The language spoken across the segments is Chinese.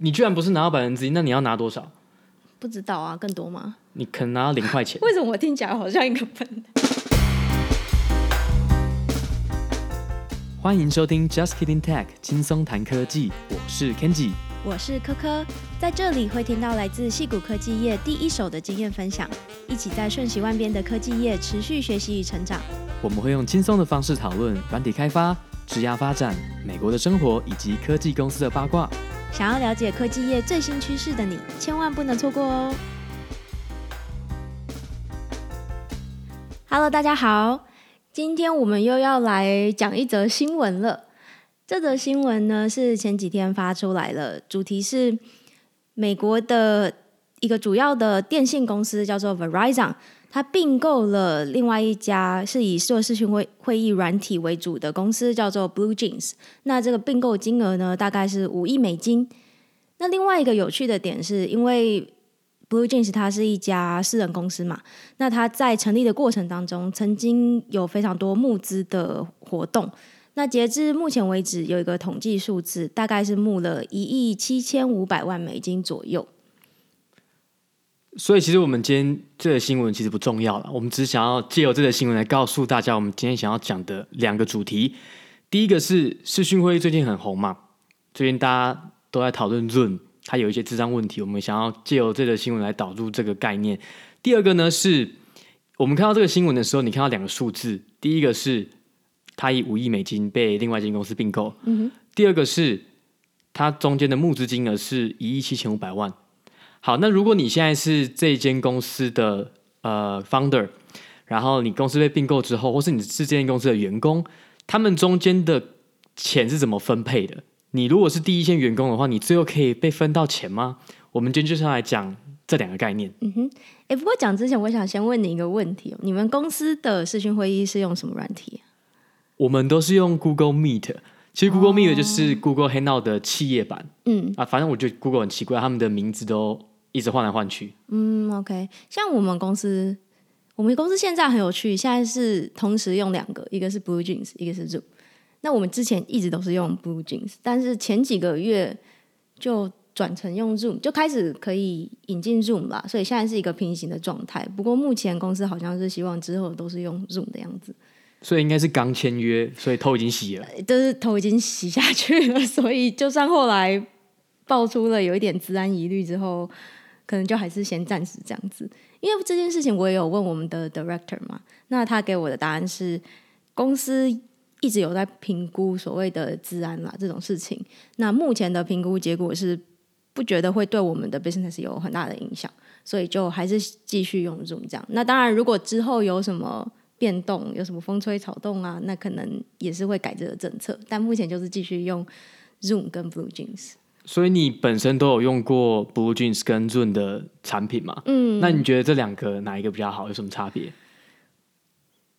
你居然不是拿到百分之一，那你要拿多少？不知道啊，更多吗？你可能拿到零块钱。为什么我听起来好像一个笨蛋？欢迎收听 Just Kidding Tech，轻松谈科技，我是 Kenji，我是科科，在这里会听到来自矽谷科技业第一手的经验分享，一起在瞬息万变的科技业持续学习与成长。我们会用轻松的方式讨论软体开发、职涯发展、美国的生活以及科技公司的八卦。想要了解科技业最新趋势的你，千万不能错过哦！Hello，大家好，今天我们又要来讲一则新闻了。这则新闻呢是前几天发出来了，主题是美国的一个主要的电信公司叫做 Verizon。他并购了另外一家是以做视讯会会议软体为主的公司，叫做 BlueJeans。那这个并购金额呢，大概是五亿美金。那另外一个有趣的点是，因为 BlueJeans 它是一家私人公司嘛，那它在成立的过程当中，曾经有非常多募资的活动。那截至目前为止，有一个统计数字，大概是募了一亿七千五百万美金左右。所以，其实我们今天这个新闻其实不重要了。我们只想要借由这个新闻来告诉大家，我们今天想要讲的两个主题。第一个是视讯会议最近很红嘛，最近大家都在讨论 Zoom，它有一些智商问题。我们想要借由这个新闻来导入这个概念。第二个呢，是我们看到这个新闻的时候，你看到两个数字。第一个是它以五亿美金被另外一间公司并购，嗯哼。第二个是它中间的募资金额是一亿七千五百万。好，那如果你现在是这间公司的呃 founder，然后你公司被并购之后，或是你是这间公司的员工，他们中间的钱是怎么分配的？你如果是第一线员工的话，你最后可以被分到钱吗？我们今天就是要来讲这两个概念。嗯哼，哎，不过讲之前，我想先问你一个问题：你们公司的视讯会议是用什么软体？我们都是用 Google Meet。其实 Google Meet 就是 Google Hangout 的企业版。嗯啊，反正我觉得 Google 很奇怪，他们的名字都。一直换来换去。嗯，OK。像我们公司，我们公司现在很有趣，现在是同时用两个，一个是 BlueJeans，一个是 Zoom。那我们之前一直都是用 BlueJeans，但是前几个月就转成用 Zoom，就开始可以引进 Zoom 吧。所以现在是一个平行的状态。不过目前公司好像是希望之后都是用 Zoom 的样子。所以应该是刚签约，所以头已经洗了。就是头已经洗下去了，所以就算后来爆出了有一点资安疑虑之后。可能就还是先暂时这样子，因为这件事情我也有问我们的 director 嘛，那他给我的答案是，公司一直有在评估所谓的资安啦这种事情，那目前的评估结果是不觉得会对我们的 business 有很大的影响，所以就还是继续用 Zoom 这样。那当然，如果之后有什么变动，有什么风吹草动啊，那可能也是会改这个政策，但目前就是继续用 Zoom 跟 BlueJeans。所以你本身都有用过 BlueJeans 跟 Zoom 的产品吗？嗯，那你觉得这两个哪一个比较好？有什么差别？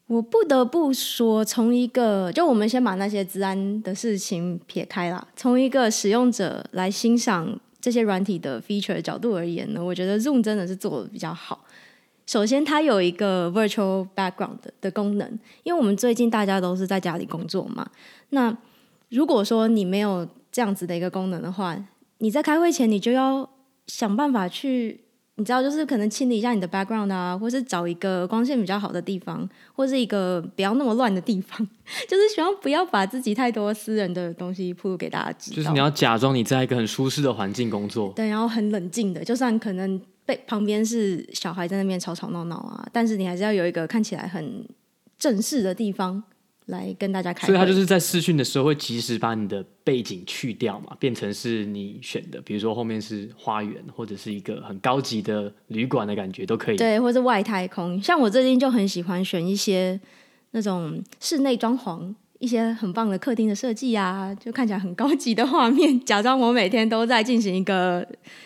我不得不说，从一个就我们先把那些治安的事情撇开啦，从一个使用者来欣赏这些软体的 feature 的角度而言呢，我觉得 Zoom 真的是做的比较好。首先，它有一个 virtual background 的功能，因为我们最近大家都是在家里工作嘛。那如果说你没有这样子的一个功能的话，你在开会前你就要想办法去，你知道，就是可能清理一下你的 background 啊，或是找一个光线比较好的地方，或是一个不要那么乱的地方，就是希望不要把自己太多私人的东西铺露给大家知道。就是你要假装你在一个很舒适的环境工作，对，然后很冷静的，就算可能被旁边是小孩在那边吵吵闹闹啊，但是你还是要有一个看起来很正式的地方。来跟大家开，所以他就是在试训的时候会及时把你的背景去掉嘛，变成是你选的，比如说后面是花园或者是一个很高级的旅馆的感觉都可以。对，或者是外太空。像我最近就很喜欢选一些那种室内装潢，一些很棒的客厅的设计啊，就看起来很高级的画面，假装我每天都在进行一个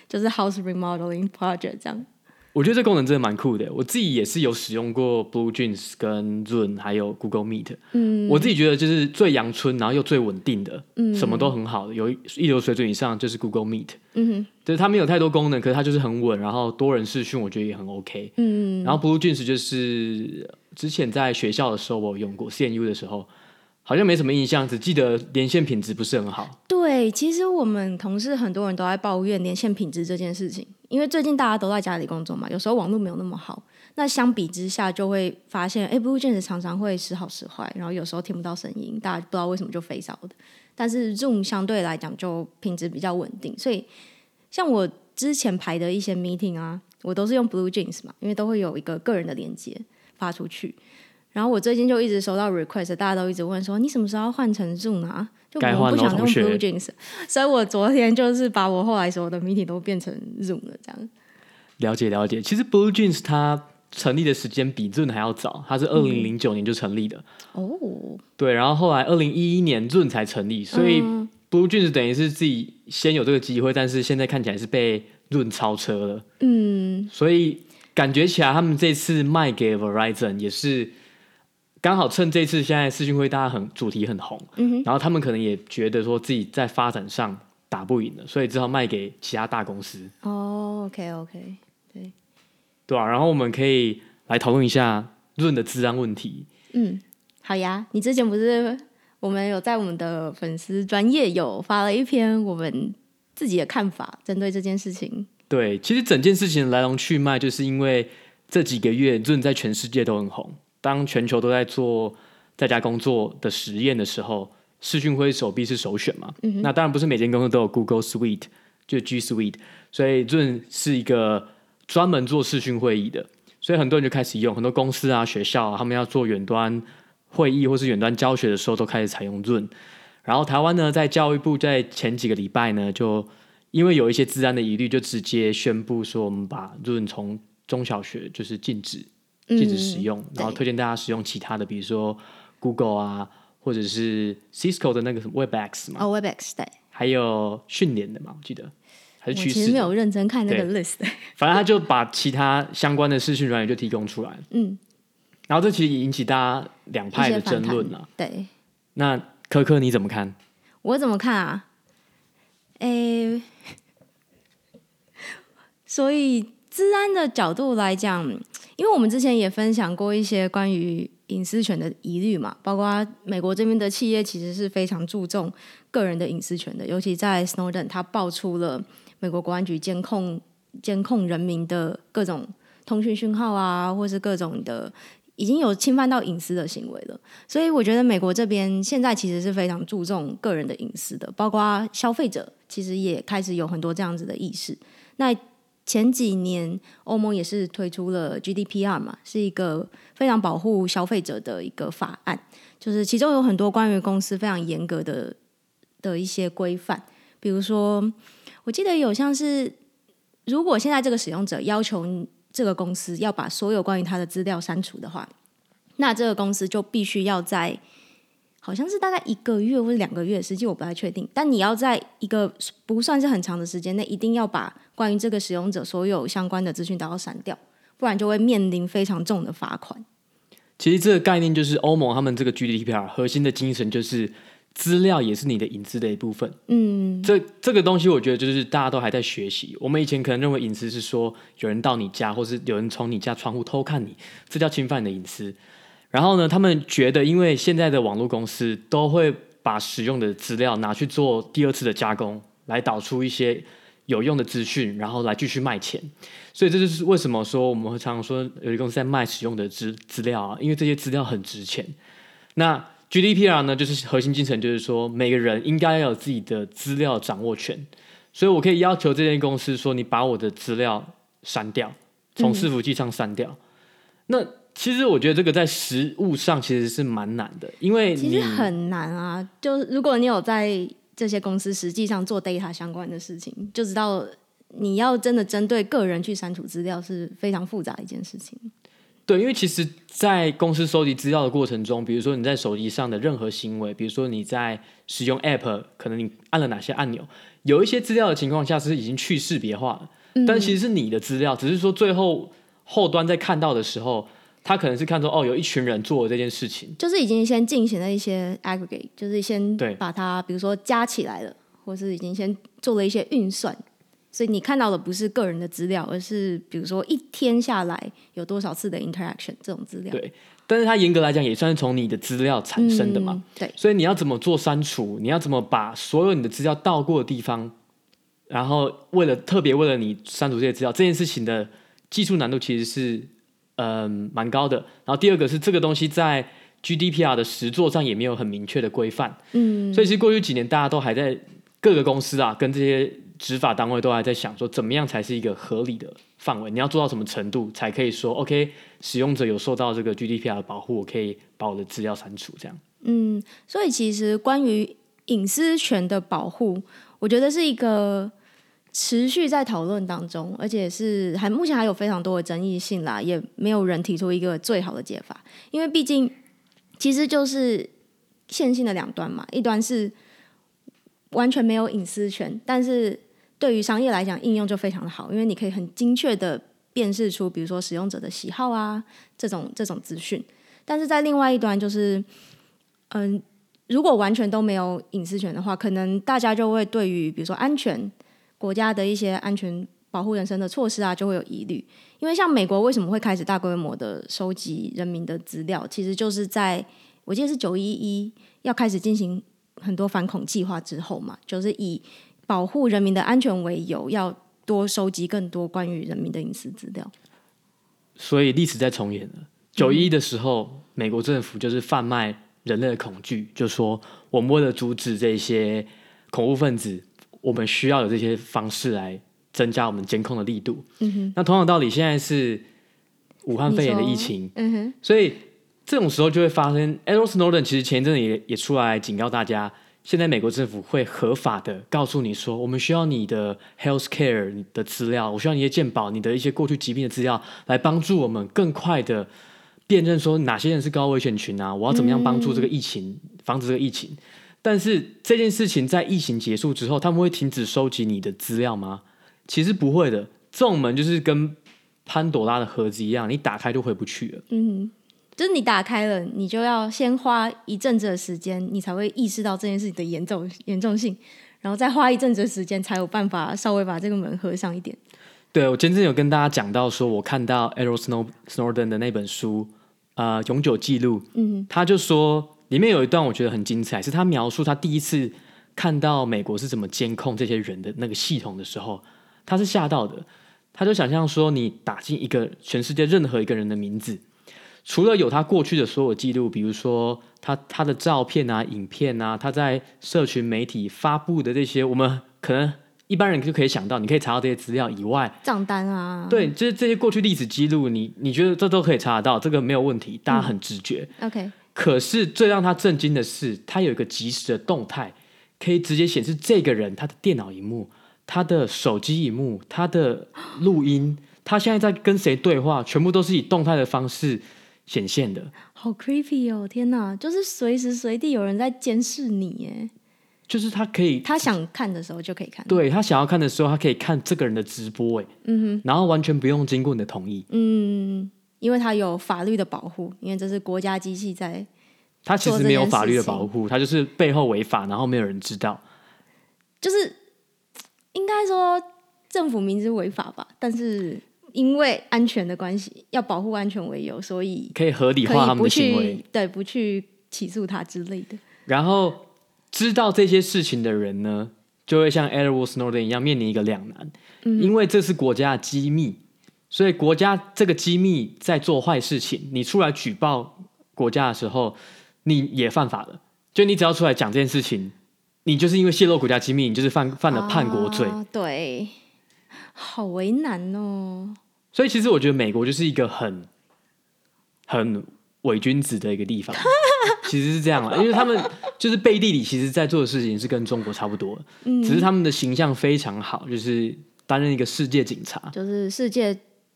就是 house remodeling project 这样。我觉得这功能真的蛮酷的，我自己也是有使用过 BlueJeans 跟 Zoom 还有 Google Meet。嗯，我自己觉得就是最阳春，然后又最稳定的，嗯，什么都很好的，有一流水准以上就是 Google Meet。嗯哼，就是它没有太多功能，可是它就是很稳，然后多人视讯我觉得也很 OK。嗯，然后 BlueJeans 就是之前在学校的时候我有用过，CNU 的时候，好像没什么印象，只记得连线品质不是很好。对，其实我们同事很多人都在抱怨连线品质这件事情，因为最近大家都在家里工作嘛，有时候网络没有那么好。那相比之下，就会发现，哎，BlueJeans 常常会时好时坏，然后有时候听不到声音，大家不知道为什么就 phase out 的。但是 Zoom 相对来讲就品质比较稳定，所以像我之前排的一些 meeting 啊，我都是用 BlueJeans 嘛，因为都会有一个个人的连接发出去。然后我最近就一直收到 request，大家都一直问说，你什么时候要换成 Zoom 啊？就我不想用 BlueJeans，所以我昨天就是把我后来所有的 meeting 都变成 Zoom 了，这样。了解了解，其实 BlueJeans 它成立的时间比 Zoom 还要早，它是二零零九年就成立的。哦、嗯，对，然后后来二零一一年 Zoom 才成立，所以 BlueJeans 等于是自己先有这个机会，但是现在看起来是被 Zoom 超车了。嗯，所以感觉起来他们这次卖给 Verizon 也是。刚好趁这次现在视讯会，大家很主题很红，嗯，然后他们可能也觉得说自己在发展上打不赢了，所以只好卖给其他大公司。哦，OK OK，对，对啊，然后我们可以来讨论一下 Zoom 的治安问题。嗯，好呀，你之前不是我们有在我们的粉丝专业有发了一篇我们自己的看法，针对这件事情。对，其实整件事情的来龙去脉，就是因为这几个月 Zoom 在全世界都很红。当全球都在做在家工作的实验的时候，视讯会手臂是首选嘛？嗯、那当然不是每间公司都有 Google Suite，就 G Suite，所以 Zoom 是一个专门做视讯会议的，所以很多人就开始用，很多公司啊、学校啊，他们要做远端会议或是远端教学的时候，都开始采用 Zoom。然后台湾呢，在教育部在前几个礼拜呢，就因为有一些治安的疑虑，就直接宣布说，我们把 Zoom 从中小学就是禁止。禁止使用，然后推荐大家使用其他的，比如说 Google 啊，或者是 Cisco 的那个什么 Webex 嘛。哦，Webex 对。还有训练的嘛，我记得还是趋势。其实没有认真看那个 list。反正他就把其他相关的视讯软件就提供出来。嗯。然后这其实引起大家两派的争论了。对。那科科你怎么看？我怎么看啊？诶，所以治安的角度来讲。因为我们之前也分享过一些关于隐私权的疑虑嘛，包括美国这边的企业其实是非常注重个人的隐私权的，尤其在 Snowden 他爆出了美国国安局监控监控人民的各种通讯讯号啊，或是各种的已经有侵犯到隐私的行为了。所以我觉得美国这边现在其实是非常注重个人的隐私的，包括消费者其实也开始有很多这样子的意识。那前几年，欧盟也是推出了 GDPR 嘛，是一个非常保护消费者的一个法案。就是其中有很多关于公司非常严格的的一些规范，比如说，我记得有像是，如果现在这个使用者要求这个公司要把所有关于他的资料删除的话，那这个公司就必须要在。好像是大概一个月或者两个月，实际我不太确定。但你要在一个不算是很长的时间内，一定要把关于这个使用者所有相关的资讯都要删掉，不然就会面临非常重的罚款。其实这个概念就是欧盟他们这个 GDPR 核心的精神，就是资料也是你的隐私的一部分。嗯，这这个东西我觉得就是大家都还在学习。我们以前可能认为隐私是说有人到你家，或是有人从你家窗户偷看你，这叫侵犯你的隐私。然后呢，他们觉得，因为现在的网络公司都会把使用的资料拿去做第二次的加工，来导出一些有用的资讯，然后来继续卖钱。所以这就是为什么说我们会常常说有一个公司在卖使用的资资料啊，因为这些资料很值钱。那 GDPR 呢，就是核心精神，就是说每个人应该要有自己的资料掌握权。所以我可以要求这间公司说，你把我的资料删掉，从伺服器上删掉。嗯、那其实我觉得这个在实务上其实是蛮难的，因为其实很难啊。就如果你有在这些公司实际上做 data 相关的事情，就知道你要真的针对个人去删除资料是非常复杂的一件事情。对，因为其实，在公司收集资料的过程中，比如说你在手机上的任何行为，比如说你在使用 app，可能你按了哪些按钮，有一些资料的情况下是已经去识别化了，嗯、但其实是你的资料，只是说最后后端在看到的时候。他可能是看出哦，有一群人做了这件事情，就是已经先进行了一些 aggregate，就是先把它比如说加起来了，或是已经先做了一些运算，所以你看到的不是个人的资料，而是比如说一天下来有多少次的 interaction 这种资料。对，但是它严格来讲也算是从你的资料产生的嘛。嗯、对，所以你要怎么做删除？你要怎么把所有你的资料到过的地方，然后为了特别为了你删除这些资料，这件事情的技术难度其实是嗯蛮高的。然后第二个是这个东西在 GDPR 的实作上也没有很明确的规范。嗯，所以其实过去几年大家都还在各个公司啊跟这些。执法单位都还在想说，怎么样才是一个合理的范围？你要做到什么程度才可以说 OK？使用者有受到这个 GDPR 的保护，我可以把我的资料删除？这样。嗯，所以其实关于隐私权的保护，我觉得是一个持续在讨论当中，而且是还目前还有非常多的争议性啦，也没有人提出一个最好的解法。因为毕竟其实就是线性的两端嘛，一端是完全没有隐私权，但是对于商业来讲，应用就非常的好，因为你可以很精确的辨识出，比如说使用者的喜好啊，这种这种资讯。但是在另外一端，就是，嗯，如果完全都没有隐私权的话，可能大家就会对于比如说安全国家的一些安全保护人身的措施啊，就会有疑虑。因为像美国为什么会开始大规模的收集人民的资料，其实就是在我记得是九一一要开始进行很多反恐计划之后嘛，就是以。保护人民的安全为由，要多收集更多关于人民的隐私资料。所以历史在重演了。九一的时候，美国政府就是贩卖人类的恐惧，就说我们为了阻止这些恐怖分子，我们需要有这些方式来增加我们监控的力度。嗯哼。那同样道理，现在是武汉肺炎的疫情。嗯哼。所以这种时候就会发生。Edward Snowden 其实前一阵也也出来警告大家。现在美国政府会合法的告诉你说，我们需要你的 health care 你的资料，我需要你的健保，你的一些过去疾病的资料，来帮助我们更快的辨认说哪些人是高危险群啊，我要怎么样帮助这个疫情，嗯、防止这个疫情。但是这件事情在疫情结束之后，他们会停止收集你的资料吗？其实不会的，这种门就是跟潘朵拉的盒子一样，你打开就回不去了。嗯。就是你打开了，你就要先花一阵子的时间，你才会意识到这件事情的严重严重性，然后再花一阵子的时间，才有办法稍微把这个门合上一点。对，我今天有跟大家讲到，说我看到 Edward Snowden 的那本书，呃，永久记录，嗯，他就说里面有一段我觉得很精彩，是他描述他第一次看到美国是怎么监控这些人的那个系统的时候，他是吓到的，他就想象说，你打进一个全世界任何一个人的名字。除了有他过去的所有记录，比如说他他的照片啊、影片啊，他在社群媒体发布的这些，我们可能一般人就可以想到，你可以查到这些资料以外，账单啊，对，就是这些过去历史记录，你你觉得这都可以查得到，这个没有问题，大家很直觉。嗯、OK，可是最让他震惊的是，他有一个即时的动态，可以直接显示这个人他的电脑荧幕、他的手机荧幕、他的录音，他现在在跟谁对话，全部都是以动态的方式。显现的，好 creepy 哦！天哪，就是随时随地有人在监视你耶。就是他可以，他想看的时候就可以看。对，他想要看的时候，他可以看这个人的直播，哎，嗯哼，然后完全不用经过你的同意，嗯，因为它有法律的保护，因为这是国家机器在。他其实没有法律的保护，他就是背后违法，然后没有人知道。就是应该说政府明知违法吧，但是。因为安全的关系，要保护安全为由，所以可以合理化他们的行为，对，不去起诉他之类的。然后知道这些事情的人呢，就会像 Edward Snowden 一样面临一个两难，嗯，因为这是国家的机密，所以国家这个机密在做坏事情，你出来举报国家的时候，你也犯法了。就你只要出来讲这件事情，你就是因为泄露国家机密，你就是犯犯了叛国罪。啊，对，好为难哦。所以其实我觉得美国就是一个很很伪君子的一个地方，其实是这样啊，因为他们就是背地里其实在做的事情是跟中国差不多，只是他们的形象非常好，就是担任一个世界警察，就是世界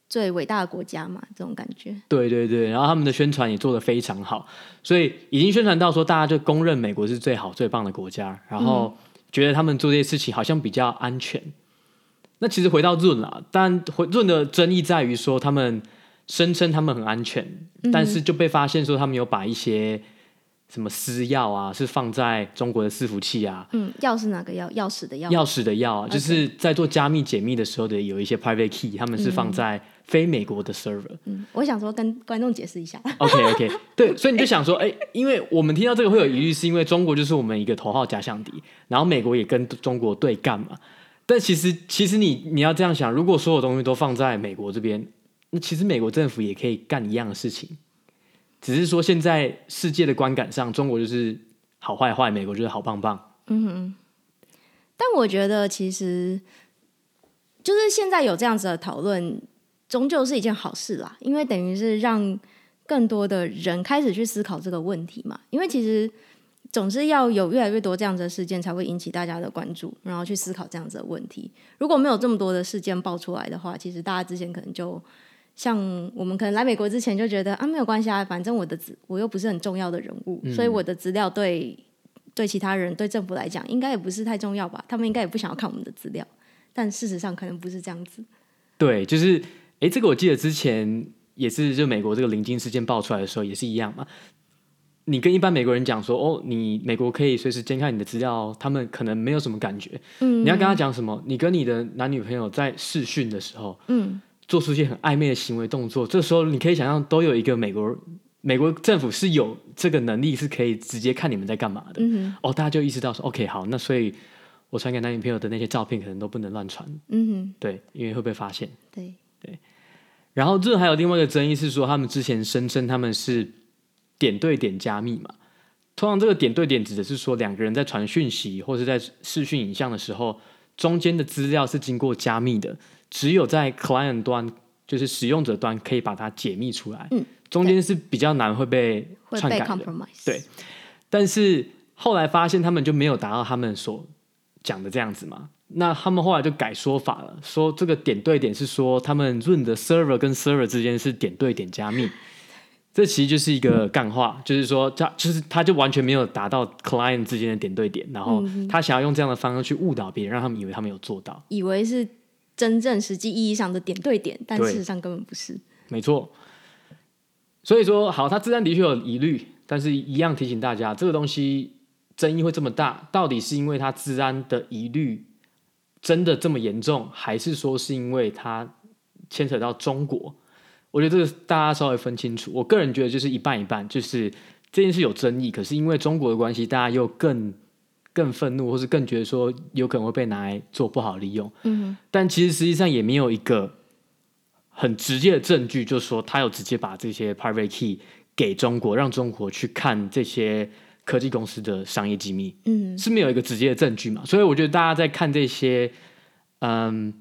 最伟大的国家嘛，这种感觉。对对对，然后他们的宣传也做得非常好，所以已经宣传到说大家就公认美国是最好最棒的国家，然后觉得他们做这些事情好像比较安全。那其实回到 Zoom 啦，但回 Zoom 的争议在于说，他们声称他们很安全，嗯，但是就被发现说他们有把一些什么私钥啊，是放在中国的伺服器啊。嗯，钥是哪个钥？钥匙的钥。钥匙的钥啊，就是在做加密解密的时候的有一些 private key，他们是放在非美国的 server。嗯，我想说跟观众解释一下。OK OK，对，所以你就想说，哎，因为我们听到这个会有疑虑，是因为中国就是我们一个头号假想敌，然后美国也跟中国对干嘛。但其实，其实你你要这样想，如果所有东西都放在美国这边，那其实美国政府也可以干一样的事情。只是说，现在世界的观感上，中国就是好坏坏，美国就是好棒棒。嗯哼。但我觉得，其实就是现在有这样子的讨论，终究是一件好事啦，因为等于是让更多的人开始去思考这个问题嘛。因为其实总是要有越来越多这样子的事件，才会引起大家的关注，然后去思考这样子的问题。如果没有这么多的事件爆出来的话，其实大家之前可能就。像我们可能来美国之前就觉得啊，没有关系啊，反正我的资我又不是很重要的人物，嗯、所以我的资料对对其他人对政府来讲应该也不是太重要吧？他们应该也不想要看我们的资料，但事实上可能不是这样子。对，就是哎，这个我记得之前也是，就美国这个临近事件爆出来的时候也是一样嘛。你跟一般美国人讲说哦，你美国可以随时监看你的资料，他们可能没有什么感觉。嗯，你要跟他讲什么？你跟你的男女朋友在视讯的时候，嗯。做出一些很暧昧的行为动作，这时候你可以想象，都有一个美国美国政府是有这个能力，是可以直接看你们在干嘛的。嗯、哦，大家就意识到说，OK，好，那所以我传给男女朋友的那些照片，可能都不能乱传。嗯哼，对，因为会被发现。对对。然后这还有另外一个争议是说，他们之前声称他们是点对点加密嘛？通常这个点对点指的是说，两个人在传讯息或是在视讯影像的时候，中间的资料是经过加密的。只有在 client 端，就是使用者端，可以把它解密出来。嗯，中间是比较难会被篡改的。对，但是后来发现他们就没有达到他们所讲的这样子嘛。那他们后来就改说法了，说这个点对点是说他们 run 的 server 跟 server 之间是点对点加密。这其实就是一个干话，就是说他就是他就完全没有达到 client 之间的点对点，然后他想要用这样的方式去误导别人，让他们以为他们有做到，以为是。真正实际意义上的点对点，但事实上根本不是。没错，所以说好，他自然的确有疑虑，但是一样提醒大家，这个东西争议会这么大，到底是因为它资安的疑虑真的这么严重，还是说是因为它牵扯到中国？我觉得这个大家稍微分清楚。我个人觉得就是一半一半，就是这件事有争议，可是因为中国的关系，大家又更。更愤怒，或是更觉得说有可能会被拿来做不好利用。嗯，但其实实际上也没有一个很直接的证据，就是说他有直接把这些 private key 给中国，让中国去看这些科技公司的商业机密。嗯，是没有一个直接的证据嘛？所以我觉得大家在看这些嗯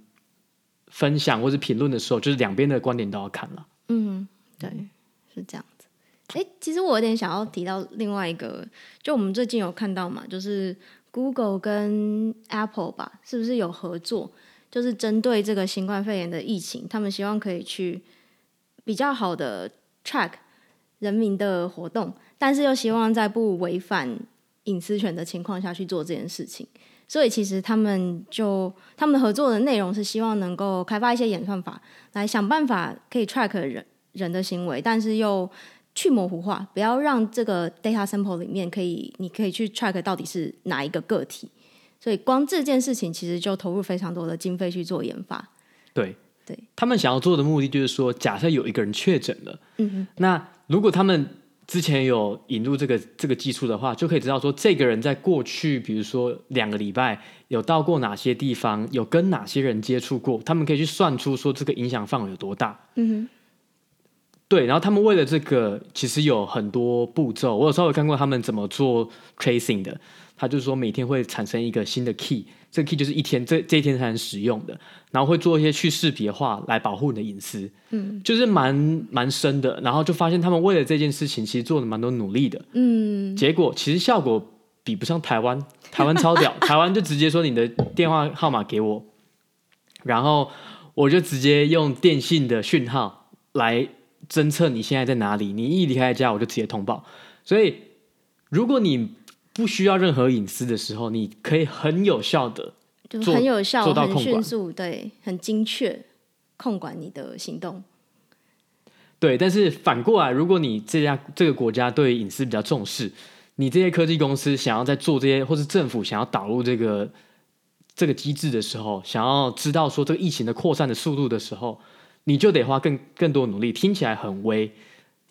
分享或是评论的时候，就是两边的观点都要看了。嗯，对，是这样子。哎，其实我有点想要提到另外一个，就我们最近有看到嘛，就是 Google 跟 Apple 吧，是不是有合作？就是针对这个新冠肺炎的疫情，他们希望可以去比较好的 track 人民的活动，但是又希望在不违反隐私权的情况下去做这件事情。所以其实他们就他们的合作的内容是希望能够开发一些演算法，来想办法可以 track 人人的行为，但是又去模糊化，不要让这个 data sample 里面可以，你可以去 track 到底是哪一个个体。所以光这件事情其实就投入非常多的经费去做研发。对对，他们想要做的目的就是说，假设有一个人确诊了，嗯哼，那如果他们之前有引入这个这个技术的话，就可以知道说，这个人在过去，比如说两个礼拜有到过哪些地方，有跟哪些人接触过，他们可以去算出说这个影响范围有多大。嗯哼。对，然后他们为了这个，其实有很多步骤。我有稍微看过他们怎么做 tracing 的。他就是说，每天会产生一个新的 key，这个 key 就是一天这这一天才能使用的。然后会做一些去识别化来保护你的隐私。嗯，就是蛮蛮深的。然后就发现他们为了这件事情，其实做了蛮多努力的。嗯，结果其实效果比不上台湾，台湾超屌，台湾就直接说你的电话号码给我，然后我就直接用电信的讯号来。侦测你现在在哪里？你一离开家，我就直接通报。所以，如果你不需要任何隐私的时候，你可以很有效的，就很有效、做到很迅速，对，很精确控管你的行动。对，但是反过来，如果你这家这个国家对隐私比较重视，你这些科技公司想要在做这些，或是政府想要导入这个这个机制的时候，想要知道说这个疫情的扩散的速度的时候，你就得花更更多努力。听起来很微，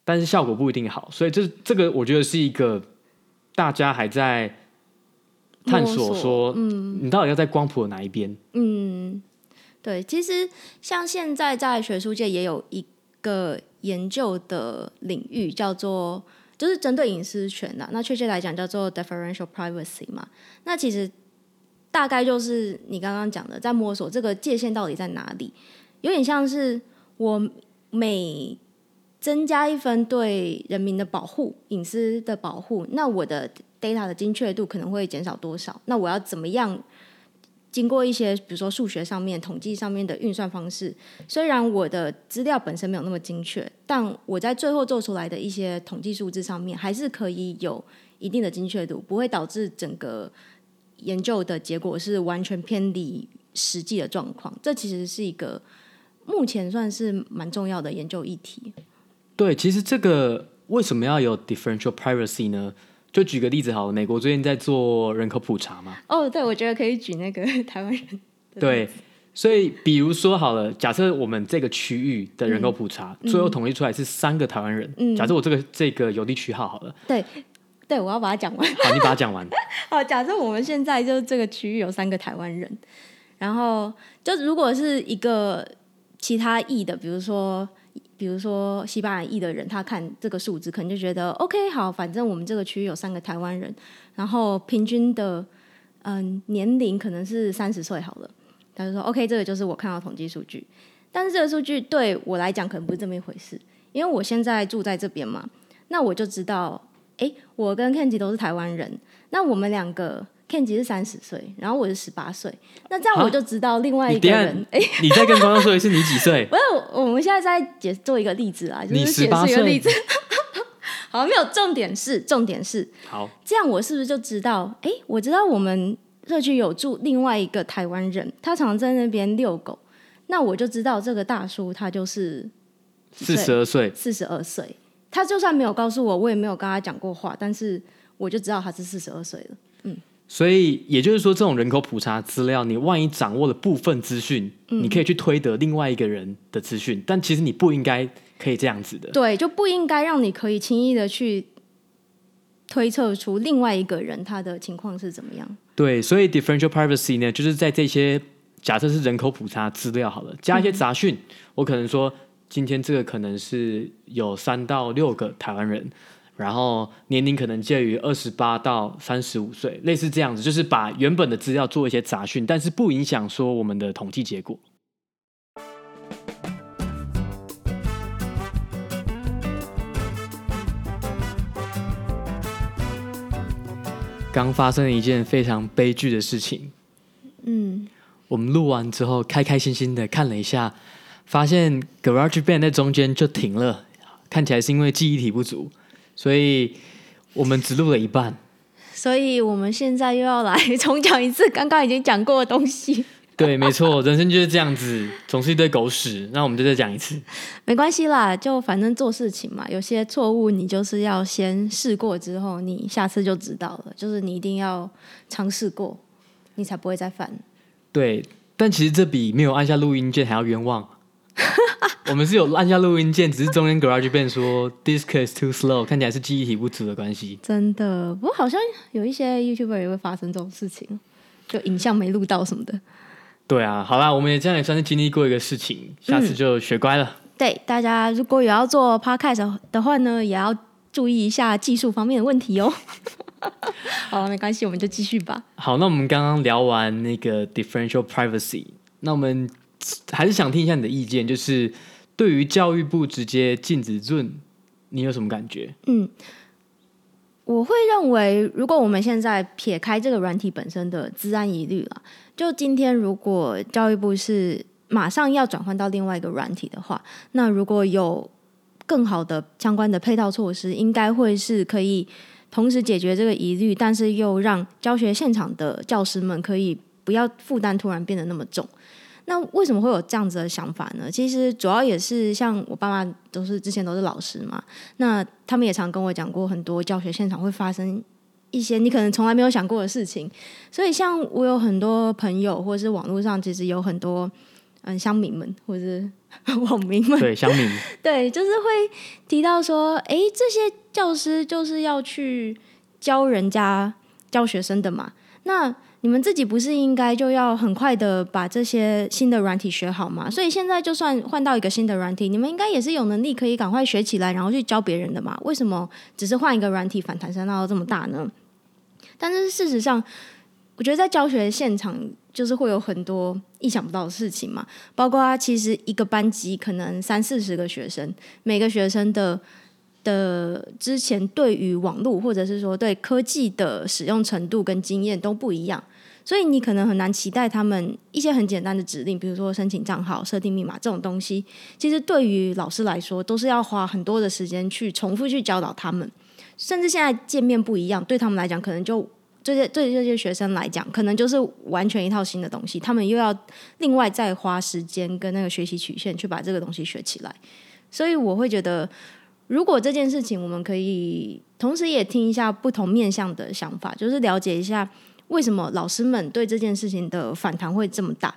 但是效果不一定好。所以这这个我觉得是一个大家还在探索说，嗯，你到底要在光谱的哪一边？嗯，对，其实像现在在学术界也有一个研究的领域叫做。就是针对隐私权的，那确切来讲叫做 deferential privacy 嘛。那其实大概就是你刚刚讲的，在摸索这个界限到底在哪里，有点像是我每增加一分对人民的保护、隐私的保护，那我的 data 的精确度可能会减少多少？那我要怎么样？经过一些，比如说数学上面、统计上面的运算方式，虽然我的资料本身没有那么精确，但我在最后做出来的一些统计数字上面，还是可以有一定的精确度，不会导致整个研究的结果是完全偏离实际的状况。这其实是一个目前算是蛮重要的研究议题。对，其实这个为什么要有 differential privacy 呢？就举个例子好了，美国最近在做人口普查嘛。哦，对，我觉得可以举那个 台湾人。对，所以比如说好了，假设我们这个区域的人口普查、嗯、最后统计出来是三个台湾人。嗯。假设我这个这个邮递区号好了。对，对，我要把它讲完。好，你把它讲完。好，假设我们现在就是这个区域有三个台湾人，然后就如果是一个其他裔的，比如说。比如说西班牙裔的人，他看这个数字，可能就觉得 OK，好，反正我们这个区有三个台湾人，然后平均的嗯、年龄可能是三十岁好了，他就说 OK，这个就是我看到统计数据，但是这个数据对我来讲可能不是这么一回事，因为我现在住在这边嘛，那我就知道，哎，我跟 Kenji 都是台湾人，那我们两个。Kenji 是三十岁，然后我是十八岁，那这样我就知道另外一个人。哎，你再跟观众说一次，你几岁？不是，我们现在在解做一个例子啊，就是解释一个例子。好，没有重点是，重点是，好，这样我是不是就知道？哎，我知道我们社区有住另外一个台湾人，他常常在那边遛狗，那我就知道这个大叔他就是四十二岁，四十二岁。他就算没有告诉我，我也没有跟他讲过话，但是我就知道他是四十二岁了。嗯。所以也就是说，这种人口普查资料，你万一掌握了部分资讯，嗯，你可以去推得另外一个人的资讯，但其实你不应该可以这样子的。对，就不应该让你可以轻易的去推测出另外一个人他的情况是怎么样。对，所以 differential privacy 呢，就是在这些假设是人口普查资料好了，加一些杂讯，嗯，我可能说今天这个可能是有三到六个台湾人。然后年龄可能介于二十八到三十五岁，类似这样子，就是把原本的资料做一些杂讯，但是不影响说我们的统计结果。刚发生了一件非常悲剧的事情。嗯，我们录完之后，开开心心的看了一下，发现 GarageBand 在中间就停了，看起来是因为记忆体不足。所以我们只录了一半，所以我们现在又要来重讲一次刚刚已经讲过的东西。对，没错，人生就是这样子，总是一堆狗屎。那我们就再讲一次，没关系啦，就反正做事情嘛，有些错误你就是要先试过之后，你下次就知道了。就是你一定要尝试过，你才不会再犯。对，但其实这比没有按下录音键还要冤枉。我们是有按下录音键，只是中间 Garage Band 说 Disc is too slow，看起来是记忆体不足的关系。真的，不过好像有一些 YouTuber 也会发生这种事情，就影像没录到什么的。对啊，好啦，我们也这样也算是经历过一个事情，下次就学乖了。嗯、对，大家如果有要做 Podcast 的话呢，也要注意一下技术方面的问题哦。好了，没关系，我们就继续吧。好，那我们刚刚聊完那个 Differential Privacy，那我们还是想听一下你的意见，就是。对于教育部直接禁止润你有什么感觉？嗯，我会认为，如果我们现在撇开这个软体本身的资安疑虑了，就今天如果教育部是马上要转换到另外一个软体的话，那如果有更好的相关的配套措施，应该会是可以同时解决这个疑虑，但是又让教学现场的教师们可以不要负担突然变得那么重。那为什么会有这样子的想法呢？其实主要也是像我爸妈都是之前都是老师嘛，那他们也常跟我讲过很多教学现场会发生一些你可能从来没有想过的事情。所以，像我有很多朋友，或者是网络上其实有很多嗯乡民们，或者是网民们，对乡民，对，就是会提到说，哎，这些教师就是要去教人家教学生的嘛，那。你们自己不是应该就要很快的把这些新的软体学好吗？所以现在就算换到一个新的软体，你们应该也是有能力可以赶快学起来，然后去教别人的嘛？为什么只是换一个软体反弹声浪这么大呢？但是事实上，我觉得在教学现场就是会有很多意想不到的事情嘛，包括其实一个班级可能三四十个学生，每个学生的。的之前对于网络或者是说对科技的使用程度跟经验都不一样，所以你可能很难期待他们一些很简单的指令，比如说申请账号、设定密码这种东西，其实对于老师来说都是要花很多的时间去重复去教导他们，甚至现在界面不一样，对他们来讲可能就这些对这些学生来讲，可能就是完全一套新的东西，他们又要另外再花时间跟那个学习曲线去把这个东西学起来，所以我会觉得。如果这件事情，我们可以同时也听一下不同面向的想法，就是了解一下为什么老师们对这件事情的反弹会这么大，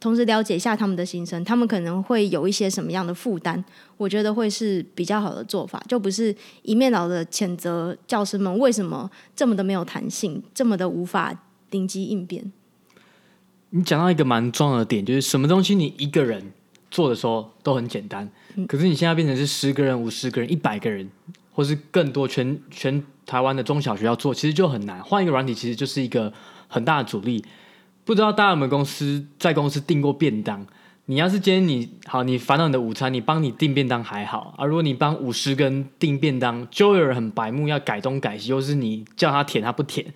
同时了解一下他们的心声，他们可能会有一些什么样的负担，我觉得会是比较好的做法，就不是一面倒的谴责教师们为什么这么的没有弹性，这么的无法临机应变。你讲到一个蛮重要的点，就是什么东西你一个人做的时候都很简单。可是你现在变成是十个人、五十个人、一百个人，或是更多全，全全台湾的中小学要做，其实就很难。换一个软体，其实就是一个很大的阻力。不知道大家有没有公司在公司订过便当？你要是今天你好，你烦恼你的午餐，你帮你订便当还好啊。如果你帮五十根订便当，就会有人很白目，要改东改西，又是你叫他舔他不舔，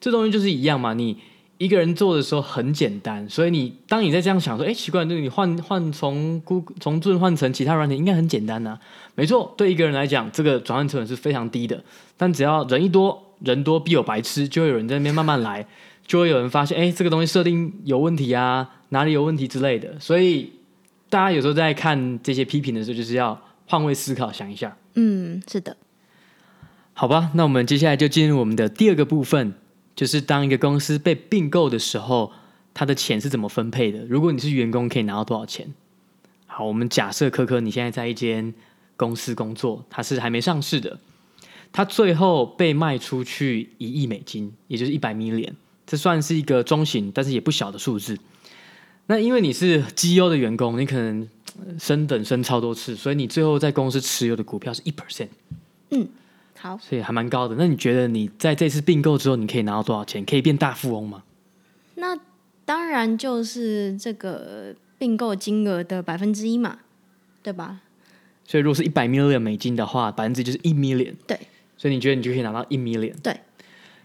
这东西就是一样嘛。你。一个人做的时候很简单，所以你当你在这样想说，哎，奇怪，那你换换从孤从这换成其他软件，应该很简单呐、没错，对一个人来讲，这个转换成本是非常低的。但只要人一多，人多必有白痴，就会有人在那边慢慢来，就会有人发现，哎，这个东西设定有问题啊，哪里有问题之类的。所以大家有时候在看这些批评的时候，就是要换位思考，想一下。嗯，是的。好吧，那我们接下来就进入我们的第二个部分。就是当一个公司被并购的时候，他的钱是怎么分配的？如果你是员工，可以拿到多少钱？好，我们假设科科你现在在一间公司工作，它是还没上市的，它最后被卖出去一亿美金，也就是一百 million，这算是一个中型但是也不小的数字。那因为你是 CEO 的员工，你可能升等升超多次，所以你最后在公司持有的股票是一 percent。嗯。好，所以还蛮高的。那你觉得你在这次并购之后，你可以拿到多少钱？可以变大富翁吗？那当然就是这个并购金额的百分之一嘛，对吧？所以如果是一百 million 美金的话，百分之一就是一 million。对，所以你觉得你就可以拿到一 million？对，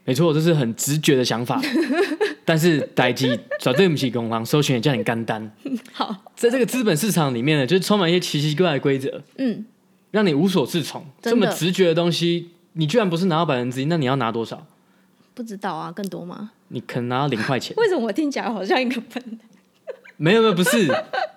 没错，这是很直觉的想法。但是代志绝对不起公行，搜寻也叫你干单。好，在这个资本市场里面呢，就是充满一些奇奇怪怪的规则。嗯。让你无所适从，这么直觉的东西，你居然不是拿到百分之一，那你要拿多少？不知道啊，更多吗？你可能拿到零块钱。为什么我听起来好像一个笨蛋？没有没有，不是，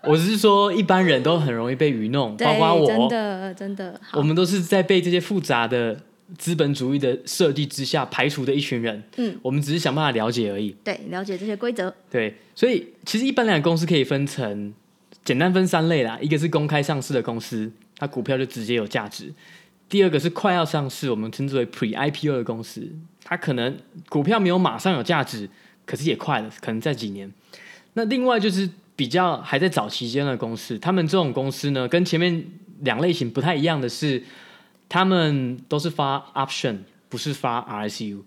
我只是说一般人都很容易被愚弄，包括我，真的真的，我们都是在被这些复杂的资本主义的设计之下排除的一群人。嗯，我们只是想办法了解而已。对，了解这些规则。对，所以其实一般来讲，公司可以分成简单分三类啦，一个是公开上市的公司。它股票就直接有价值。第二个是快要上市，我们称之为 Pre-IPO 的公司，它可能股票没有马上有价值，可是也快了，可能在几年。那另外就是比较还在早期间的公司，他们这种公司呢，跟前面两类型不太一样的是，他们都是发 option，不是发 RSU。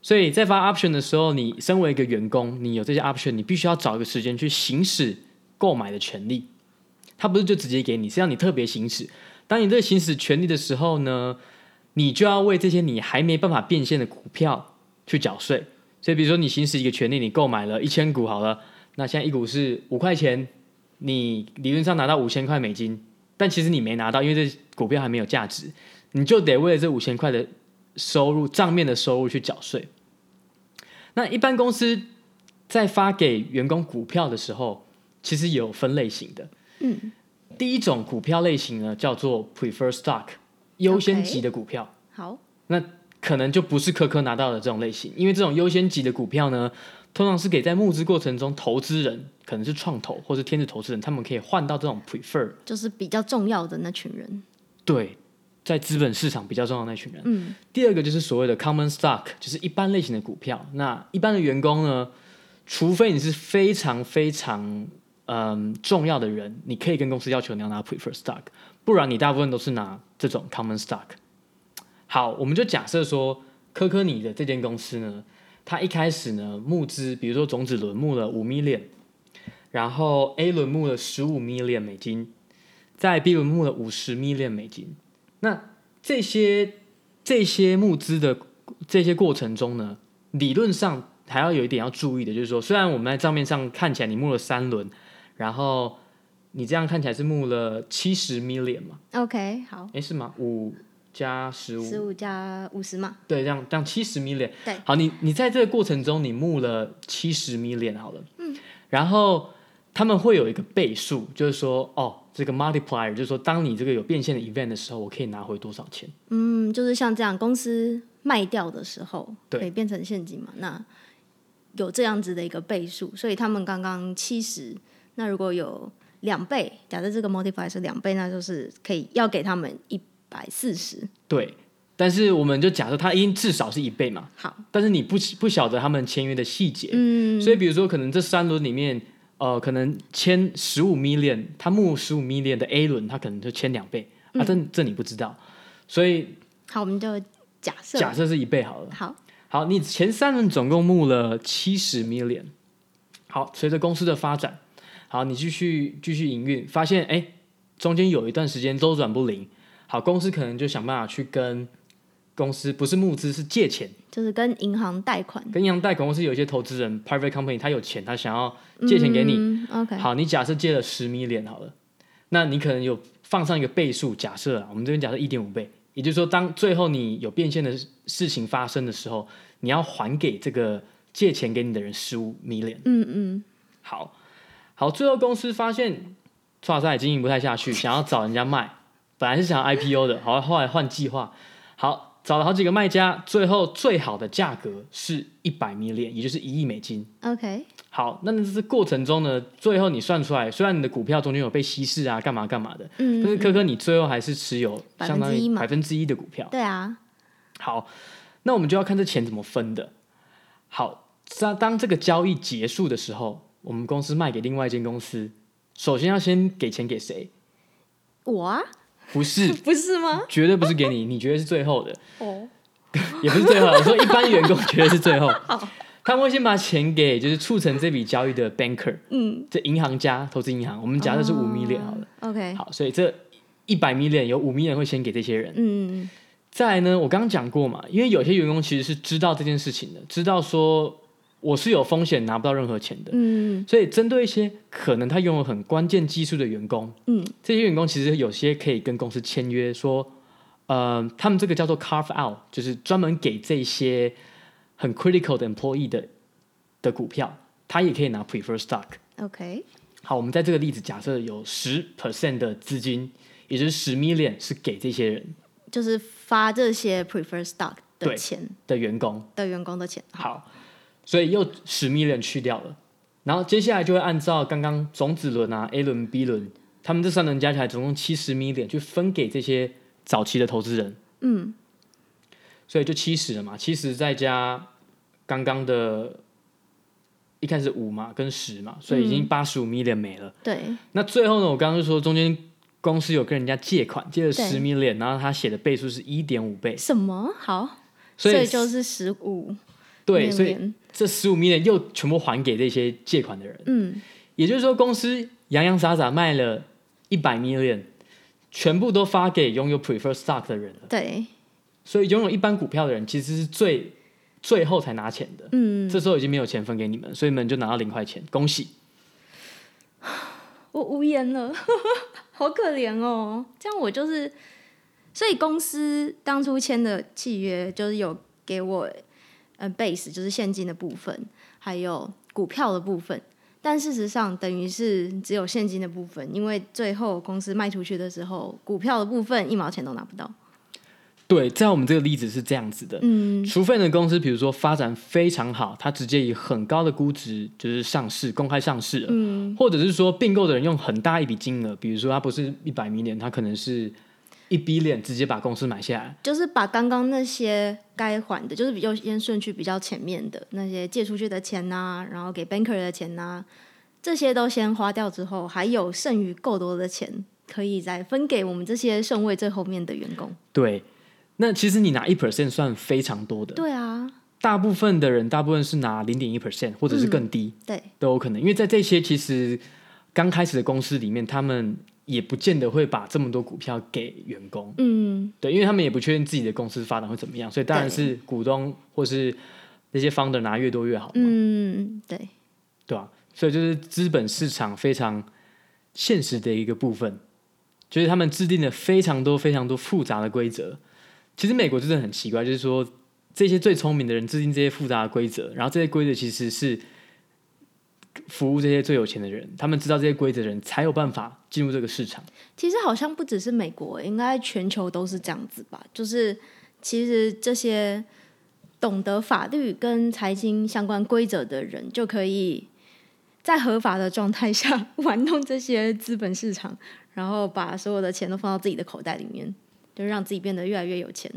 所以在发 option 的时候，你身为一个员工，你有这些 option，你必须要找一个时间去行使购买的权利。他不是就直接给你，是要你特别行使。当你这个行使权利的时候呢，你就要为这些你还没办法变现的股票去缴税。所以，比如说你行使一个权利，你购买了一千股好了，那现在一股是五块钱，你理论上拿到五千块美金，但其实你没拿到，因为这股票还没有价值，你就得为了这五千块的收入账面的收入去缴税。那一般公司在发给员工股票的时候，其实有分类型的。嗯，第一种股票类型呢，叫做 prefer stock，优先级的股票。好，那可能就不是科科拿到的这种类型，因为这种优先级的股票呢，通常是给在募资过程中投资人，可能是创投或是天使投资人，他们可以换到这种 prefer，就是比较重要的那群人。对，在资本市场比较重要的那群人。嗯，第二个就是所谓的 common stock，就是一般类型的股票。那一般的员工呢，除非你是非常非常嗯重要的人，你可以跟公司要求你要拿 prefer stock，不然你大部分都是拿这种 common stock。好，我们就假设说，科科尼的这间公司呢，它一开始呢募资，比如说种子轮募了五 million，然后 A 轮募了十五 million 美金，在 B 轮募了五十 million 美金。那这些这些募资的这些过程中呢，理论上还要有一点要注意的，就是说，虽然我们在账面上看起来你募了三轮，然后你这样看起来是募了七十 million 嘛？OK，好，诶，是吗？五。加十五，十五加五十嘛？对，这样这样七十 million。对，好，你你在这个过程中，你募了七十 million 好了。嗯。然后他们会有一个倍数，就是说，哦，这个 multiplier，就是说，当你这个有变现的 event 的时候，我可以拿回多少钱？嗯，就是像这样，公司卖掉的时候，可以变成现金嘛？那有这样子的一个倍数，所以他们刚刚七十，那如果有两倍，假设这个 multiplier 是两倍，那就是可以要给他们一。百四十，对，但是我们就假设它应至少是一倍嘛。好，但是你不不晓得他们签约的细节，嗯，所以比如说可能这三轮里面，呃，可能签十五 million，他募十五 million 的 A 轮，他可能就签两倍，嗯、啊，这这你不知道，所以好，我们就假设。假设是一倍好了。好，好，你前三轮总共募了七十 million，好，随着公司的发展，好，你继续继续营运，发现哎，中间有一段时间周转不灵。好，公司可能就想办法去跟公司，不是募资，是借钱，就是跟银行贷款。跟银行贷款，公司有一些投资人，private company，他有钱，他想要借钱给你。嗯、OK。好，你假设借了十 million 好了，那你可能有放上一个倍数，假设啊，我们这边假设一点五倍，也就是说，当最后你有变现的事情发生的时候，你要还给这个借钱给你的人十五 million。嗯嗯。好，好，最后公司发现，剉赛经营不太下去，想要找人家卖。本来是想 IPO 的，好，后来换计划，好，找了好几个卖家，最后最好的价格是一百 million，也就是一亿美金。OK，好，那这是过程中呢，最后你算出来，虽然你的股票中间有被稀释啊，干嘛干嘛的，嗯，但是科科你最后还是持有相当于百分之一的股票。对啊，好，那我们就要看这钱怎么分的。好，当当这个交易结束的时候，我们公司卖给另外一间公司，首先要先给钱给谁？我啊。不是，不是吗？绝对不是给你，你觉得是最后的。哦，也不是最后。我说一般员工觉得是最后，他们会先把钱给就是促成这笔交易的 banker，嗯，这银行家、投资银行。我们假设是五 million 好了，OK，好，所以这一百 million 有五 million 会先给这些人。嗯，再来呢，我刚刚讲过嘛，因为有些员工其实是知道这件事情的，知道说。我是有风险拿不到任何钱的，嗯，所以针对一些可能他拥有很关键技术的员工，嗯，这些员工其实有些可以跟公司签约，说，呃，他们这个叫做 carve out，就是专门给这些很 critical 的 employee 的的股票，他也可以拿 preferred stock。OK，好，我们在这个例子假设有十 percent 的资金，也就是十 million 是给这些人，就是发这些 preferred stock 的钱。的员工。的员工的钱，好。所以又十 million 去掉了，然后接下来就会按照刚刚种子轮啊 A 轮 B 轮，他们这三轮加起来总共七十 million 去分给这些早期的投资人。嗯，所以就七十了嘛，七十再加刚刚的一开始五嘛跟十嘛，所以已经八十五 million 没了。对。那最后呢，我刚刚就说中间公司有跟人家借款，借了十 million，然后他写的倍数是一点五倍。什么？好，所以，所以就是十五。对，所以这十五 million 又全部还给这些借款的人。嗯，也就是说，公司洋洋洒洒卖了一百 million，全部都发给拥有 preferred stock 的人了。对，所以拥有一般股票的人其实是最最后才拿钱的。嗯，这时候已经没有钱分给你们，所以你们就拿到零块钱，恭喜。我无言了，好可怜哦。这样我就是，所以公司当初签的契约就是有给我。呃，base 就是现金的部分，还有股票的部分，但事实上等于是只有现金的部分，因为最后公司卖出去的时候，股票的部分一毛钱都拿不到。对，在我们这个例子是这样子的，嗯，除非呢公司比如说发展非常好，它直接以很高的估值就是上市，公开上市了，嗯，或者是说并购的人用很大一笔金额，比如说它不是一百 million，它可能是一 billion，直接把公司买下来，就是把刚刚那些该还的，就是比较先顺序比较前面的那些借出去的钱呐、啊，然后给 banker 的钱呐、啊，这些都先花掉之后，还有剩余够多的钱，可以再分给我们这些顺位最后面的员工。对。那其实你拿一 percent 算非常多的，对啊，大部分的人大部分是拿零点一 percent 或者是更低，嗯，对，都有可能。因为在这些其实刚开始的公司里面，他们也不见得会把这么多股票给员工，嗯，对，因为他们也不确定自己的公司发展会怎么样，所以当然是股东或是那些 founder 拿越多越好嘛，嗯，对，对吧？所以就是资本市场非常现实的一个部分，就是他们制定了非常多非常多复杂的规则。其实美国真的很奇怪，就是说这些最聪明的人制定这些复杂的规则，然后这些规则其实是服务这些最有钱的人，他们知道这些规则的人才有办法进入这个市场。其实好像不只是美国，应该全球都是这样子吧？就是其实这些懂得法律跟财经相关规则的人，就可以在合法的状态下玩弄这些资本市场，然后把所有的钱都放到自己的口袋里面。就让自己变得越来越有钱。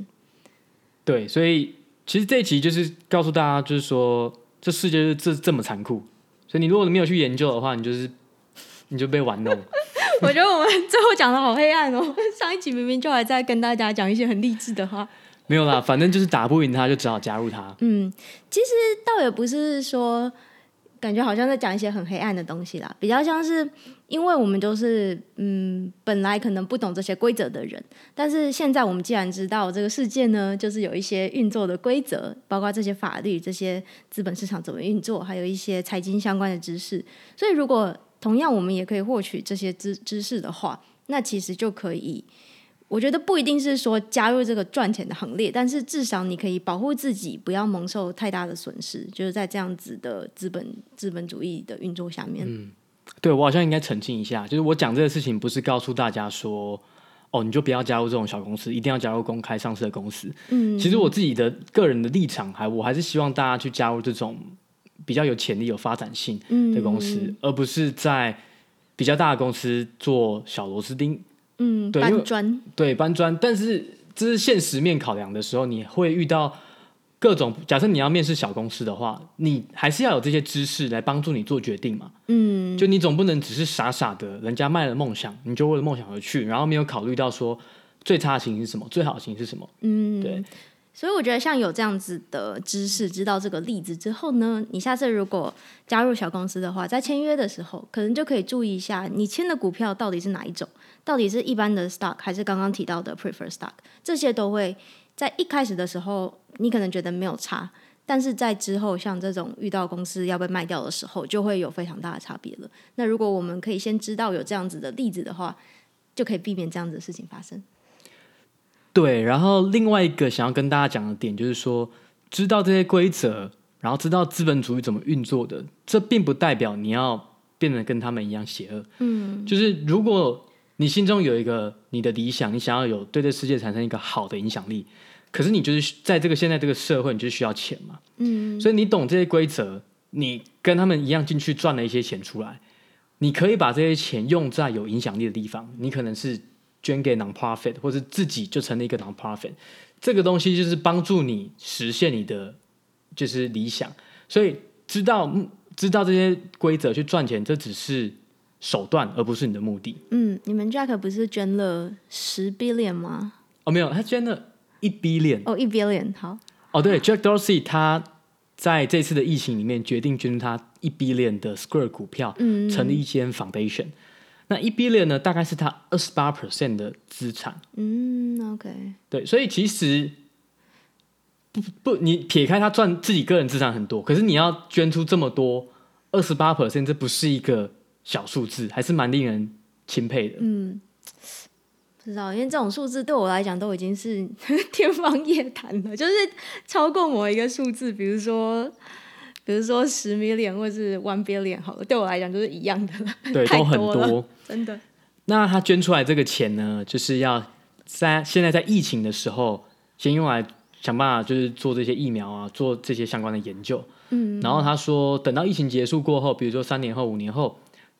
对，所以其实这一集就是告诉大家，就是说这世界是这这么残酷。所以你如果没有去研究的话，你就是你就被玩弄。我觉得我们最后讲的好黑暗哦。上一集明明就还在跟大家讲一些很励志的话。没有啦，反正就是打不赢他，就只好加入他。嗯，其实倒也不是说。感觉好像在讲一些很黑暗的东西啦，比较像是因为我们都是嗯，本来可能不懂这些规则的人，但是现在我们既然知道这个世界呢，就是有一些运作的规则，包括这些法律、这些资本市场怎么运作，还有一些财经相关的知识，所以如果同样我们也可以获取这些知知识的话，那其实就可以。我觉得不一定是说加入这个赚钱的行列，但是至少你可以保护自己，不要蒙受太大的损失。就是在这样子的资本资本主义的运作下面。嗯，对，我好像应该澄清一下，就是我讲这个事情不是告诉大家说，哦，你就不要加入这种小公司，一定要加入公开上市的公司。嗯，其实我自己的个人的立场还，我还是希望大家去加入这种比较有潜力、有发展性的公司，嗯，而不是在比较大的公司做小螺丝钉。嗯，搬砖对搬砖，但是这是现实面考量的时候，你会遇到各种。假设你要面试小公司的话，你还是要有这些知识来帮助你做决定嘛。嗯，就你总不能只是傻傻的，人家卖了梦想，你就为了梦想而去，然后没有考虑到说最差的情形是什么，最好的情形是什么。嗯，对。所以我觉得像有这样子的知识，知道这个例子之后呢，你下次如果加入小公司的话，在签约的时候，可能就可以注意一下，你签的股票到底是哪一种，到底是一般的 stock 还是刚刚提到的 prefer stock，这些都会在一开始的时候，你可能觉得没有差，但是在之后像这种遇到公司要被卖掉的时候，就会有非常大的差别了。那如果我们可以先知道有这样子的例子的话，就可以避免这样子的事情发生。对，然后另外一个想要跟大家讲的点就是说，知道这些规则，然后知道资本主义怎么运作的，这并不代表你要变得跟他们一样邪恶。嗯，就是如果你心中有一个你的理想，你想要有对这世界产生一个好的影响力，可是你就是在这个现在这个社会，你就需要钱嘛。嗯，所以你懂这些规则，你跟他们一样进去赚了一些钱出来，你可以把这些钱用在有影响力的地方，你可能是。捐给 non-profit，或是自己就成立一个 non-profit，这个东西就是帮助你实现你的就是理想。所以知道知道这些规则去赚钱，这只是手段，而不是你的目的。嗯，你们 Jack 不是捐了十 billion 吗？哦，没有，他捐了一 billion。哦，一 billion，好。哦，对，Jack Dorsey 他在这次的疫情里面决定捐他一 billion 的 Square 股票，嗯，成立一间 foundation。那一 billion 呢，大概是他二十八 percent 的资产。嗯，OK。对，所以其实不不，你撇开他赚自己个人资产很多，可是你要捐出这么多二十八 percent，这不是一个小数字，还是蛮令人钦佩的。嗯，不知道，因为这种数字对我来讲都已经是 天方夜谭了，就是超过某一个数字，比如说。比如说十 million 或是 one billion 好了，对我来讲就是一样的了，对，都很多，真的。那他捐出来这个钱呢，就是要在现在在疫情的时候先用来想办法，就是做这些疫苗啊，做这些相关的研究。嗯，然后他说，等到疫情结束过后，比如说三年后、五年后，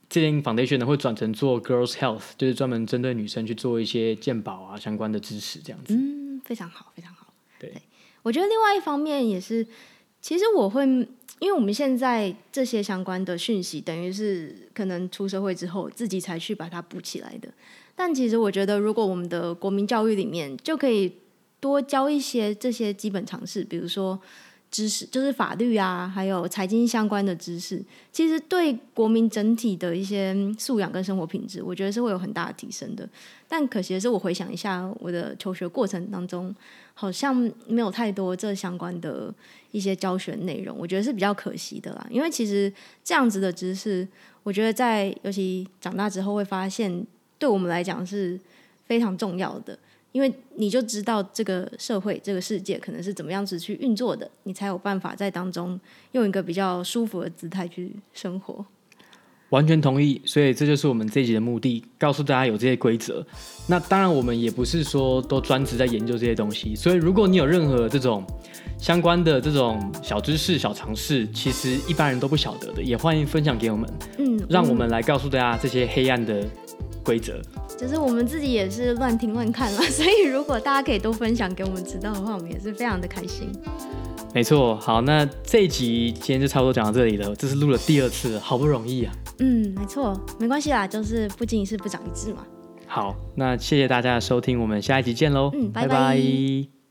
这间 foundation 呢会转成做 girls health，就是专门针对女生去做一些健保啊相关的支持，这样子。嗯，非常好，非常好。对，对，我觉得另外一方面也是，其实我会，因为我们现在这些相关的讯息，等于是可能出社会之后自己才去把它补起来的。但其实我觉得，如果我们的国民教育里面就可以多教一些这些基本常识，比如说知识，就是法律啊，还有财经相关的知识，其实对国民整体的一些素养跟生活品质，我觉得是会有很大的提升的。但可惜的是，我回想一下我的求学过程当中，好像没有太多这相关的一些教学内容，我觉得是比较可惜的啦。因为其实这样子的知识，我觉得在尤其长大之后会发现。对我们来讲是非常重要的，因为你就知道这个社会、这个世界可能是怎么样子去运作的，你才有办法在当中用一个比较舒服的姿态去生活。完全同意，所以这就是我们这一集的目的，告诉大家有这些规则。那当然，我们也不是说都专职在研究这些东西，所以如果你有任何这种相关的这种小知识、小常识，其实一般人都不晓得的，也欢迎分享给我们，嗯，让我们来告诉大家这些黑暗的。规则就是我们自己也是乱听乱看了，所以如果大家可以多分享给我们知道的话，我们也是非常的开心。没错，好，那这一集今天就差不多讲到这里了，这是录了第二次，好不容易啊。嗯，没错，没关系啦，就是不经一事不长一智嘛。好，那谢谢大家的收听，我们下一集见喽。嗯，拜拜。拜拜。